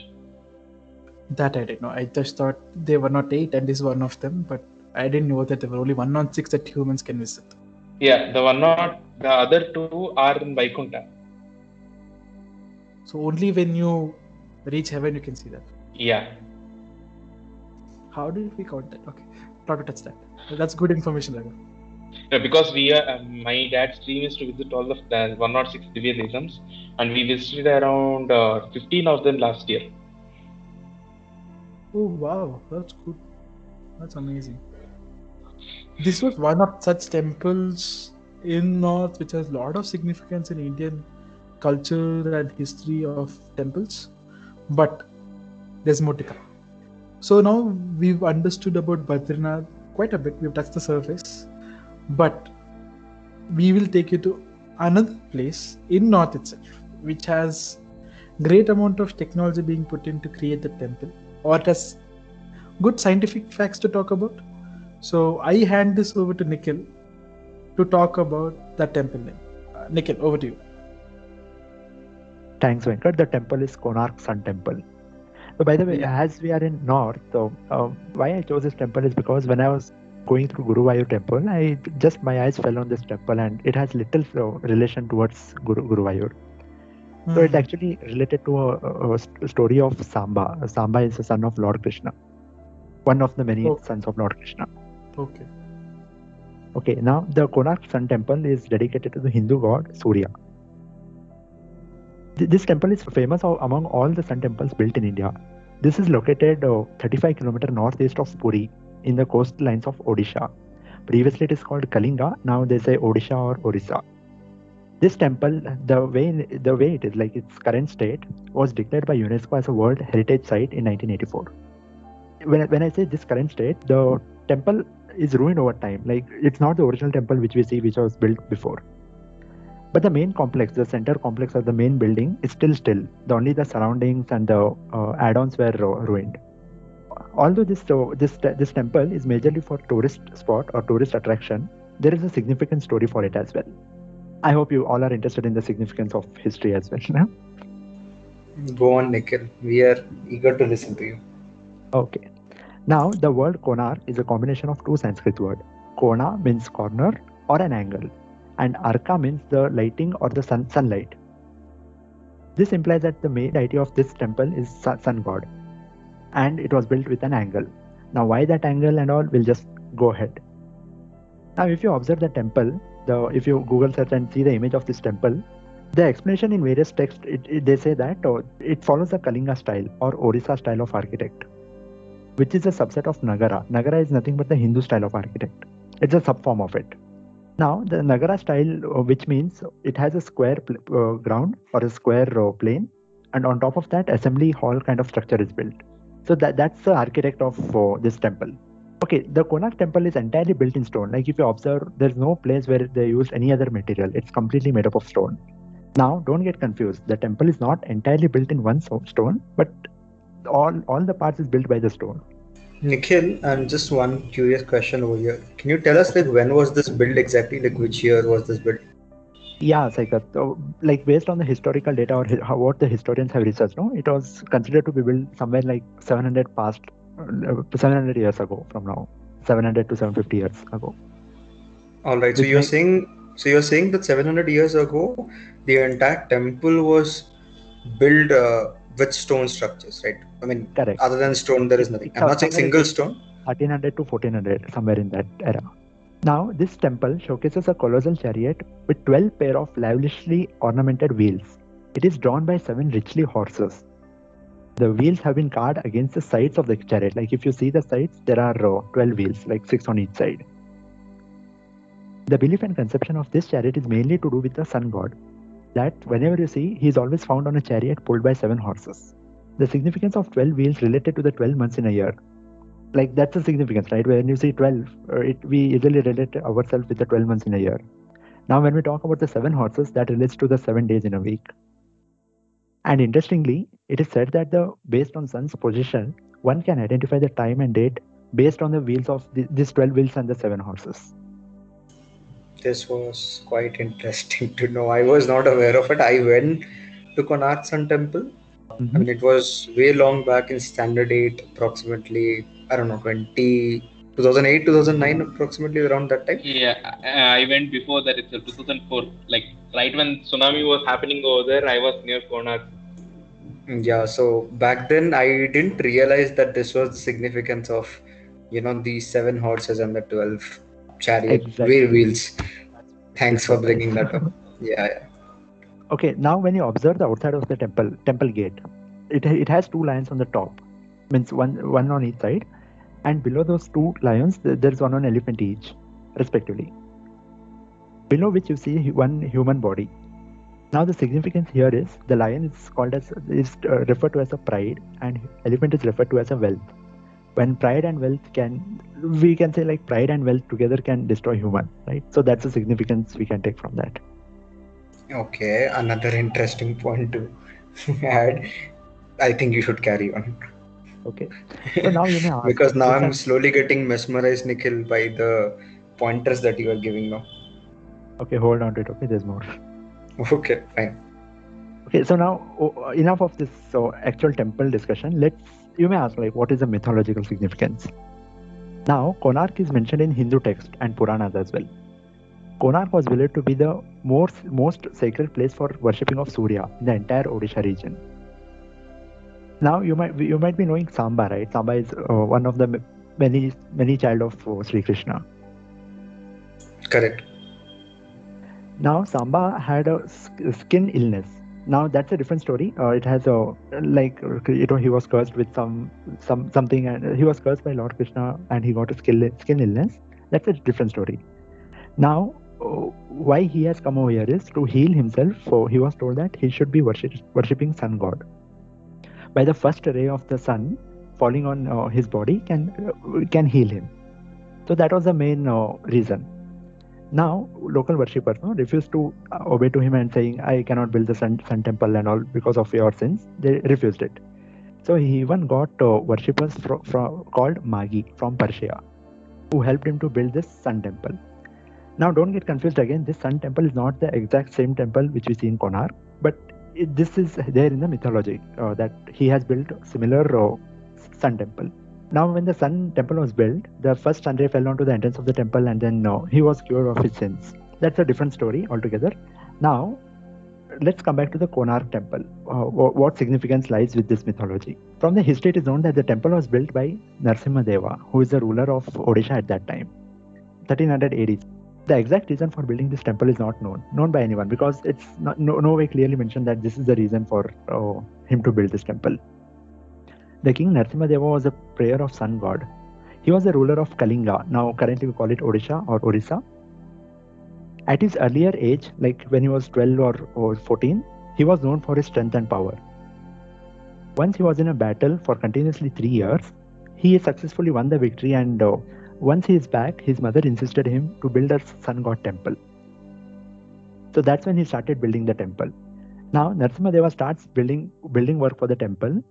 That I didn't know. I just thought they were not eight, and this is one of them. But I didn't know that there were only one on six that humans can visit. Yeah, the one not the other two are in Vaikuntha. So only when you reach heaven you can see that. Yeah. How did we count that? Okay, not to touch that. That's good information, Raghav. Yeah, because we are, um, my dad's dream is to visit all of the 106 Divya Desams, and we visited around uh, 15 of them last year. Oh wow, that's good. That's amazing. This was one of such temples in North which has a lot of significance in Indian culture and history of temples. But there's more to come. So now we've understood about Badrinath quite a bit. We've touched the surface. But we will take you to another place in North itself, which has great amount of technology being put in to create the temple or it has good scientific facts to talk about. So I hand this over to Nikhil to talk about the temple name. Uh, Nikhil, over to you. Thanks, Venkat. The temple is Konark Sun Temple. So, by the way, Yeah. as we are in North, so uh, why I chose this temple is because when I was going through Guruvayur temple, I just my eyes fell on this temple, and it has little relation towards Guru, Guruvayur. So it's actually related to a, a- story of Samba. Samba is the son of Lord Krishna, one of the many sons of Lord Krishna. Okay. Okay, now the Konark Sun Temple is dedicated to the Hindu god Surya. Th- This temple is famous among all the sun temples built in India. This is located uh, 35 km northeast of Puri in the coastlines of Odisha. Previously, it is called Kalinga. Now they say Odisha or Orissa. This temple, the way the way it is, like its current state, was declared by UNESCO as a World Heritage Site in 1984. When when I say this current state, the temple is ruined over time. Like it's not the original temple which we see, which was built before. But the main complex, the center complex of the main building, is still still. The only the surroundings and the uh, add-ons were ru- ruined. Although this so this this temple is majorly for tourist spot or tourist attraction, there is a significant story for it as well. I hope you all are interested in the significance of history as well. Now, Go on, Nikhil. We are eager to listen to you. Okay. Now, the word Konark is a combination of two Sanskrit words. Kona means corner or an angle, and arka means the lighting or the sun, sunlight. This implies that the main deity of this temple is sun, god, and it was built with an angle. Now, why that angle and all, we'll just go ahead. Now, if you observe the temple, the if you Google search and see the image of this temple, the explanation in various texts, it, it- they say that uh, it follows the Kalinga style or Orissa style of architect which is a subset of Nagara. Nagara is nothing but the Hindu style of architect. It's a subform of it. Now, the Nagara style, uh, which means it has a square pl- uh, ground or a square uh, plane, and on top of that, assembly hall kind of structure is built. So that that's the architect of this temple. Okay, the Konark temple is entirely built in stone. Like if you observe, there's no place where they used any other material. It's completely made up of stone. Now, don't get confused. The temple is not entirely built in one stone, but all all the parts is built by the stone. Nikhil, and just one curious question over here. Can you tell us like when was this built exactly? Like which year was this built? Yeah. So, like based on the historical data or how, what the historians have researched, no, it was considered to be built somewhere like 700 past, uh, 700 years ago from now, 700 to 750 years ago. All right. So Which you're makes- saying so you're saying that 700 years ago, the entire temple was built uh, with stone structures, right? I mean, Correct. other than stone, there is nothing. I'm not saying single stone. 1300 to 1400, somewhere in that era. Now, this temple showcases a colossal chariot with 12 pair of lavishly ornamented wheels. It is drawn by seven richly horses. The wheels have been carved against the sides of the chariot. Like if you see the sides, there are uh, 12 wheels, like six on each side. The belief and conception of this chariot is mainly to do with the sun god. That whenever you see, he is always found on a chariot pulled by seven horses. The significance of 12 wheels related to the 12 months in a year. Like that's the significance right? When you see 12 uh, it we easily relate ourselves with the 12 months in a year. Now when we talk about the seven horses that relates to the seven days in a week. And interestingly it is said that the based on sun's position one can identify the time and date based on the wheels of the, these 12 wheels and the seven horses This was quite interesting to know. I was not aware of it. I went to Konark Sun Temple. Mm-hmm. I mean, it was way long back in Standard 8, approximately, I don't know, 20, 2008, 2009, mm-hmm. approximately around that time. Yeah, I I went before that itself, 2004. Like right when tsunami was happening over there, I was near Konark. Yeah, so back then I didn't realize that this was the significance of, you know, the seven horses and the 12 chariot Exactly. wheels. Thanks for bringing that up. Yeah, yeah. okay now when you observe the outside of the temple temple gate it, it has two lions on the top means one one on each side and below those two lions there's one on elephant each respectively below which you see one human body now the significance here is the lion is called as is uh, referred to as a pride and elephant is referred to as a wealth when pride and wealth can we can say like pride and wealth together can destroy human right so that's the significance we can take from that Okay, another interesting point to add. I think you should carry on okay so now you ask because now I'm slowly getting mesmerized, Nikhil, by the pointers that you are giving now. Okay, hold on to it. Okay, there's more. Okay, fine. Okay, so now oh, enough of this so actual temple discussion. Let's you may ask like what is the mythological significance? Now, Konark is mentioned in Hindu text and Puranas as well. Konark was believed to be the most most sacred place for worshipping of Surya in the entire Odisha region. Now you might you might be knowing Samba, right? Samba is uh, one of the many many child of uh, Sri Krishna. Correct. Now Samba had a skin illness. Now that's a different story. Uh, it has a like you know he was cursed with some some something and he was cursed by Lord Krishna and he got a skin skin illness. That's a different story. Now uh, why he has come over here is to heal himself. So he was told that he should be worship, worshipping sun god. By the first ray of the sun falling on uh, his body can uh, can heal him. So that was the main uh, reason. Now, local worshippers no, refused to uh, obey to him and saying, I cannot build the sun, sun temple and all because of your sins. They refused it. So he even got uh, worshippers fro- fro- called Magi from Persia who helped him to build this sun temple. Now, don't get confused again. This sun temple is not the exact same temple which we see in Konark but it, this is there in the mythology uh, that he has built similar uh, sun temple. Now, when the sun temple was built, the first sun ray fell onto the entrance of the temple, and then uh, he was cured of his sins. That's a different story altogether. Now, let's come back to the Konark temple. Uh, what significance lies with this mythology? From the history, it is known that the temple was built by Narsimha Deva, who is the ruler of Odisha at that time, 1300 AD. The exact reason for building this temple is not known, known by anyone, because it's not, no, no way clearly mentioned that this is the reason for uh, him to build this temple. The king Narsimha Deva was a prayer of sun god. He was the ruler of Kalinga. Now, currently we call it Odisha or Orissa. At his earlier age, like when he was 12 or, or 14, he was known for his strength and power. Once he was in a battle for continuously three years, he successfully won the victory. And uh, once he is back, his mother insisted him to build a sun god temple. So that's when he started building the temple. Now Narsimha Deva starts building building work for the temple.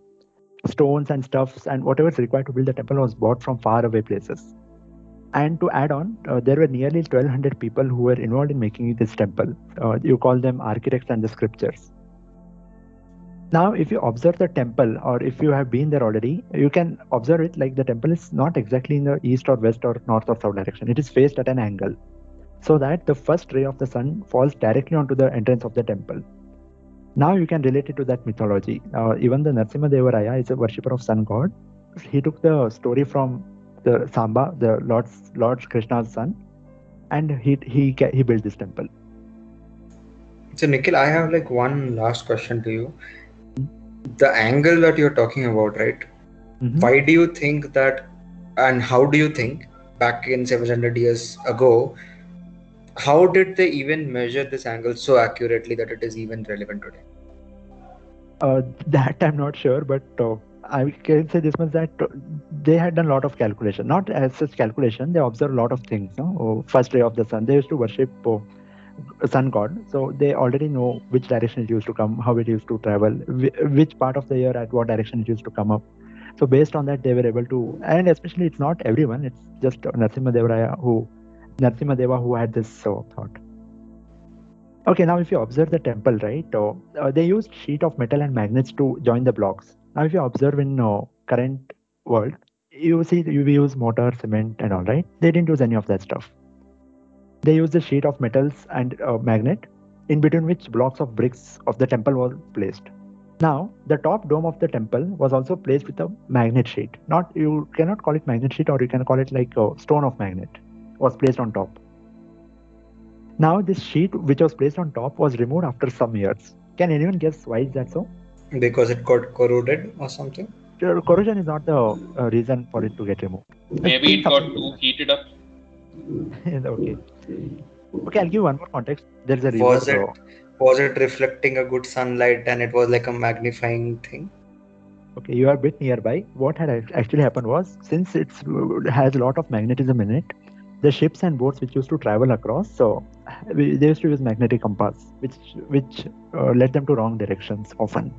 Stones and stuffs and whatever is required to build the temple was bought from far away places. And to add on, uh, there were nearly 1200 people who were involved in making this temple. Uh, you call them architects and the scriptures. Now, if you observe the temple, or if you have been there already, you can observe it like the temple is not exactly in the east or west or north or south direction. It is faced at an angle, so that the first ray of the sun falls directly onto the entrance of the temple. Now you can relate it to that mythology. Uh, even the Narsimha Deva Raya is a worshipper of sun god. He took the story from the Samba, the Lord's Lord Krishna's son, and he he he built this temple. So Nikhil, I have like one last question to you. The angle that you're talking about, right? Mhm. Why do you think that, and how do you think back in 700 years ago, how did they even measure this angle so accurately that it is even relevant today? Uh, that I'm not sure, but uh, I can say this much that uh, they had done a lot of calculation. Not as such calculation, they observed a lot of things. No? Oh, first ray of the sun. They used to worship uh, sun god, so they already know which direction it used to come, how it used to travel, which part of the year at what direction it used to come up. So based on that, they were able to, and especially it's not everyone. It's just Narsimha Devaraya who, Narsimha Deva who had this uh, thought. Okay, now if you observe the temple, right, uh, uh, they used sheet of metal and magnets to join the blocks. Now, if you observe in uh, current world, you see you use mortar, cement, and all, right? They didn't use any of that stuff. They used a sheet of metals and uh, magnet, in between which blocks of bricks of the temple were placed. Now, the top dome of the temple was also placed with a magnet sheet. Not you cannot call it magnet sheet, or you can call it like a stone of magnet, was placed on top. Now, this sheet which was placed on top was removed after some years. Can anyone guess why is that so? Because it got corroded or something? Uh, Corrosion is not the uh, reason for it to get removed. Maybe it got too heated up. okay. Okay, I'll give one more context. There's a river. Was it uh, was it reflecting a good sunlight and it was like a magnifying thing? Okay, you are a bit nearby. What had actually happened was, since it has a lot of magnetism in it, the ships and boats which used to travel across, so they used to use magnetic compass, which which uh, led them to wrong directions often.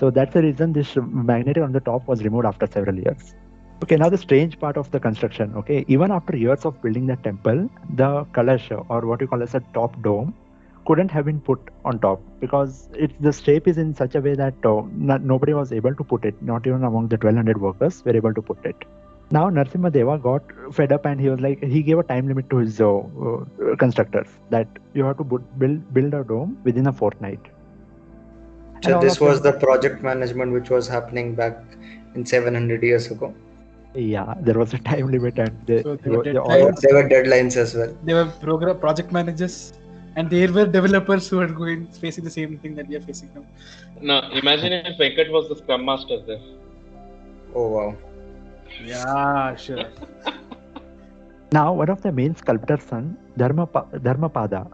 So that's the reason this magnetic on the top was removed after several years. Okay, now the strange part of the construction. Okay, even after years of building the temple, the kalasha or what you call as a top dome couldn't have been put on top because it's the shape is in such a way that uh, not, nobody was able to put it. Not even among the 1200 workers were able to put it. Now Narsimha Deva got fed up and he was like he gave a time limit to his uh, uh, constructors that you have to bu- build build a dome within a fortnight. So all this was them- the project management which was happening back in 700 years ago. yeah there was a time limit and they, So they there were- were they all- deadlines. There were deadlines as well. They were program project managers, and there were developers who were going facing the same thing that we are facing now. No, imagine if Venkat was the scrum master there. Oh wow. Yeah, sure. Now, one of the main sculptor's son, Dharma Dharmapada,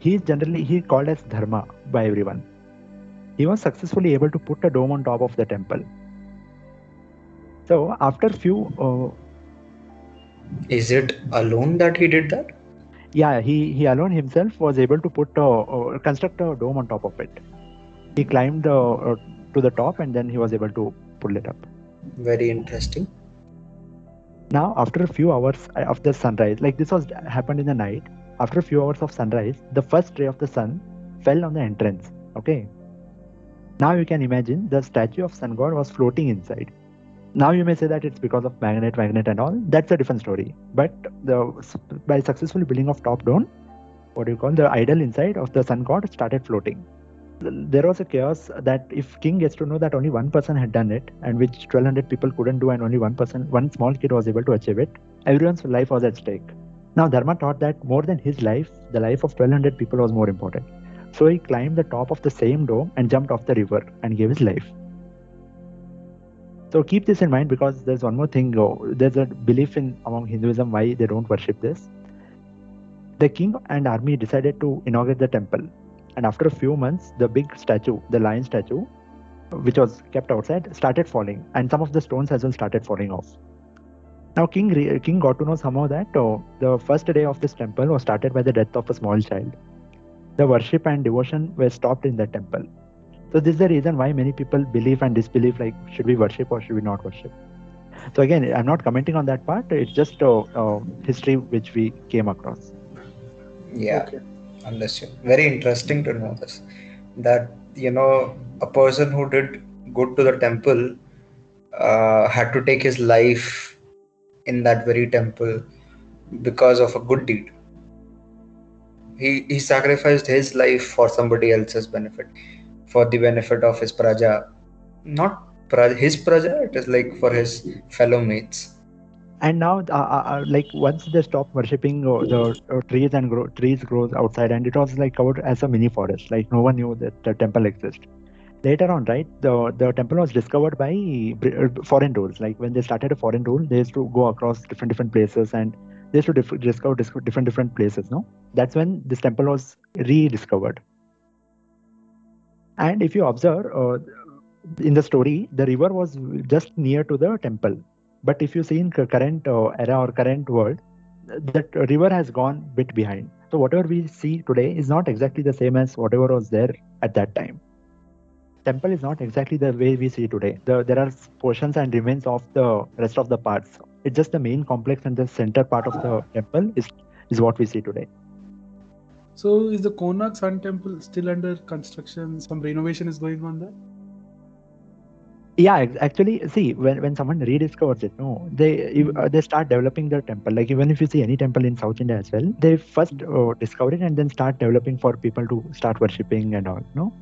he is generally he called as Dharma by everyone. He was successfully able to put a dome on top of the temple. So, after few, uh, Is it alone that he did that? Yeah, he he alone himself was able to put a, uh, construct a dome on top of it. He climbed the, uh, to the top and then he was able to pull it up. Very interesting. Now, after a few hours uh, of the sunrise, like this was happened in the night. After a few hours of sunrise, the first ray of the sun fell on the entrance. Okay. Now you can imagine the statue of sun god was floating inside. Now you may say that it's because of magnet, magnet, and all. That's a different story. But the by successfully building of top down, what do you call the idol inside of the sun god started floating. There was a chaos that if king gets to know that only one person had done it, and which 1200 people couldn't do, and only one person, one small kid was able to achieve it, everyone's life was at stake. Now Dharma taught that more than his life, the life of 1200 people was more important. So he climbed the top of the same dome and jumped off the river and gave his life. So keep this in mind because there's one more thing. There's a belief in among Hinduism why they don't worship this. The king and army decided to inaugurate the temple, and after a few months, the big statue, the lion statue, which was kept outside, started falling, and some of the stones as well started falling off. Now, King re- King got to know somehow that oh, the first day of this temple was started by the death of a small child. The worship and devotion were stopped in the temple. So this is the reason why many people believe and disbelieve like should we worship or should we not worship. So again, I'm not commenting on that part. It's just a, a history which we came across. Yeah, understood. Very interesting to know this. That you know, a person who did good to the temple uh, had to take his life in that very temple because of a good deed. He he sacrificed his life for somebody else's benefit, for the benefit of his praja, not pra- his praja. It is like for his fellow mates. And now, uh, uh, uh, like once they stopped worshipping uh, the trees and grow, trees grows outside, and it was like covered as a mini forest. Like no one knew that the temple exists. Later on, right, the the temple was discovered by foreign rules. Like when they started a foreign rule, they used to go across different different places and they used to dif- discover dis- different different places. No, that's when this temple was rediscovered. And if you observe uh, in the story, the river was just near to the temple. But if you see in current uh, era or current world, that river has gone bit behind. So whatever we see today is not exactly the same as whatever was there at that time. Temple is not exactly the way we see today. The, there are portions and remains of the rest of the parts. It's just the main complex and the center part of the temple is is what we see today. So is the Konark Sun Temple still under construction? Some renovation is going on there? Yeah, actually, see when, when someone rediscovers it, no, they you- uh, they start developing the temple. Like even if you see any temple in South India as well, they first uh, discover it and then start developing for people to start worshipping and all. No,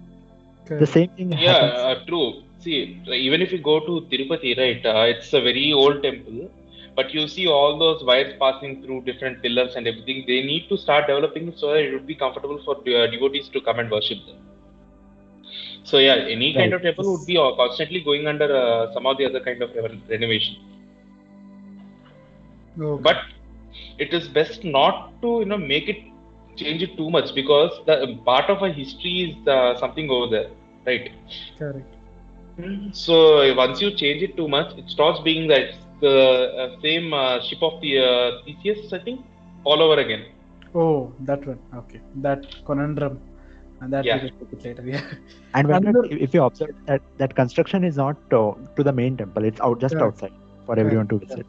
the same thing Yeah, happens. uh, true. See, even if you go to Tirupati, right, uh, it's a very old temple, but you see all those wires passing through different pillars and everything. They need to start developing so that it would be comfortable for uh, devotees to come and worship them. So yeah, any kind Right. of temple would be uh, constantly going under uh, some of the other kind of renovation. Okay. But it is best not to you know make it change it too much because the part of a history is uh, something over there, right? Correct. So once you change it too much, it stops being that the uh, same uh, ship of the uh, Theseus, I think, all over again. Oh, that one. Okay. That conundrum. And that Yeah. we will take it later. Yeah. And when Another- if if you observe that that construction is not uh, to the main temple, it's out just Yeah. outside for everyone to visit.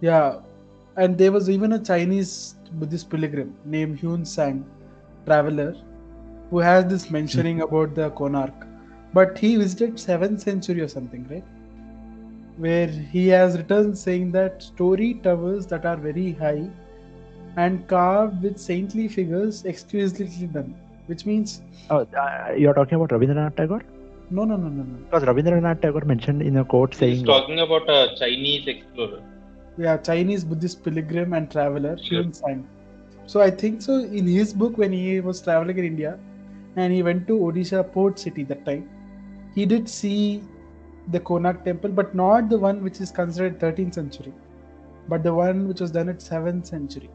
Yeah, and there was even a Chinese Buddhist pilgrim named Hiuen Tsang, traveler, who has this mentioning about the Konark. But he visited 7th century or something, right? Where he has written saying that story towers that are very high and carved with saintly figures exquisitely done. Which means, Oh, uh, you're talking about Rabindranath Tagore? no, no, no, no, no. Because Rabindranath Tagore mentioned in a quote He's saying, talking about a Chinese explorer. Yeah, Chinese Buddhist pilgrim and traveler, Sure. Hiuen Tsang. So I think so. In his book, when he was traveling in India, and he went to Odisha port city that time, he did see the Konark temple, but not the one which is considered 13th century, but the one which was done at 7th century.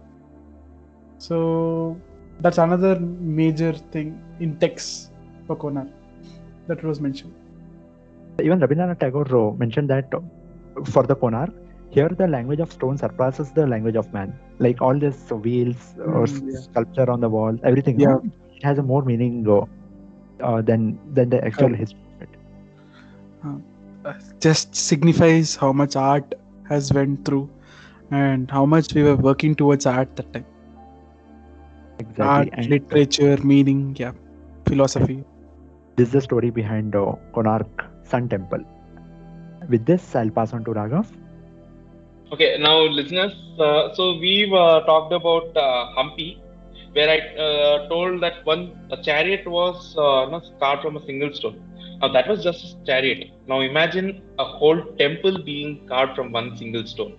So that's another major thing in text for Konark that was mentioned. even Rabindranath Tagore mentioned that for the Konark, here the language of stone surpasses the language of man. Like all this wheels or Mm, yeah. sculpture on the wall, everything. no? It has a more meaning uh, than than the actual Correct. history. of it. Uh, just signifies how much art has went through and how much we were working towards art that time Exactly. art and literature meaning yeah philosophy this is the story behind uh, Konark Sun Temple. With this, I'll pass on to Raghav. Okay, now listeners, uh, so we've uh, talked about uh, Hampi, where I uh, told that one a chariot was uh, carved from a single stone. Now that was just a chariot. Now imagine a whole temple being carved from one single stone.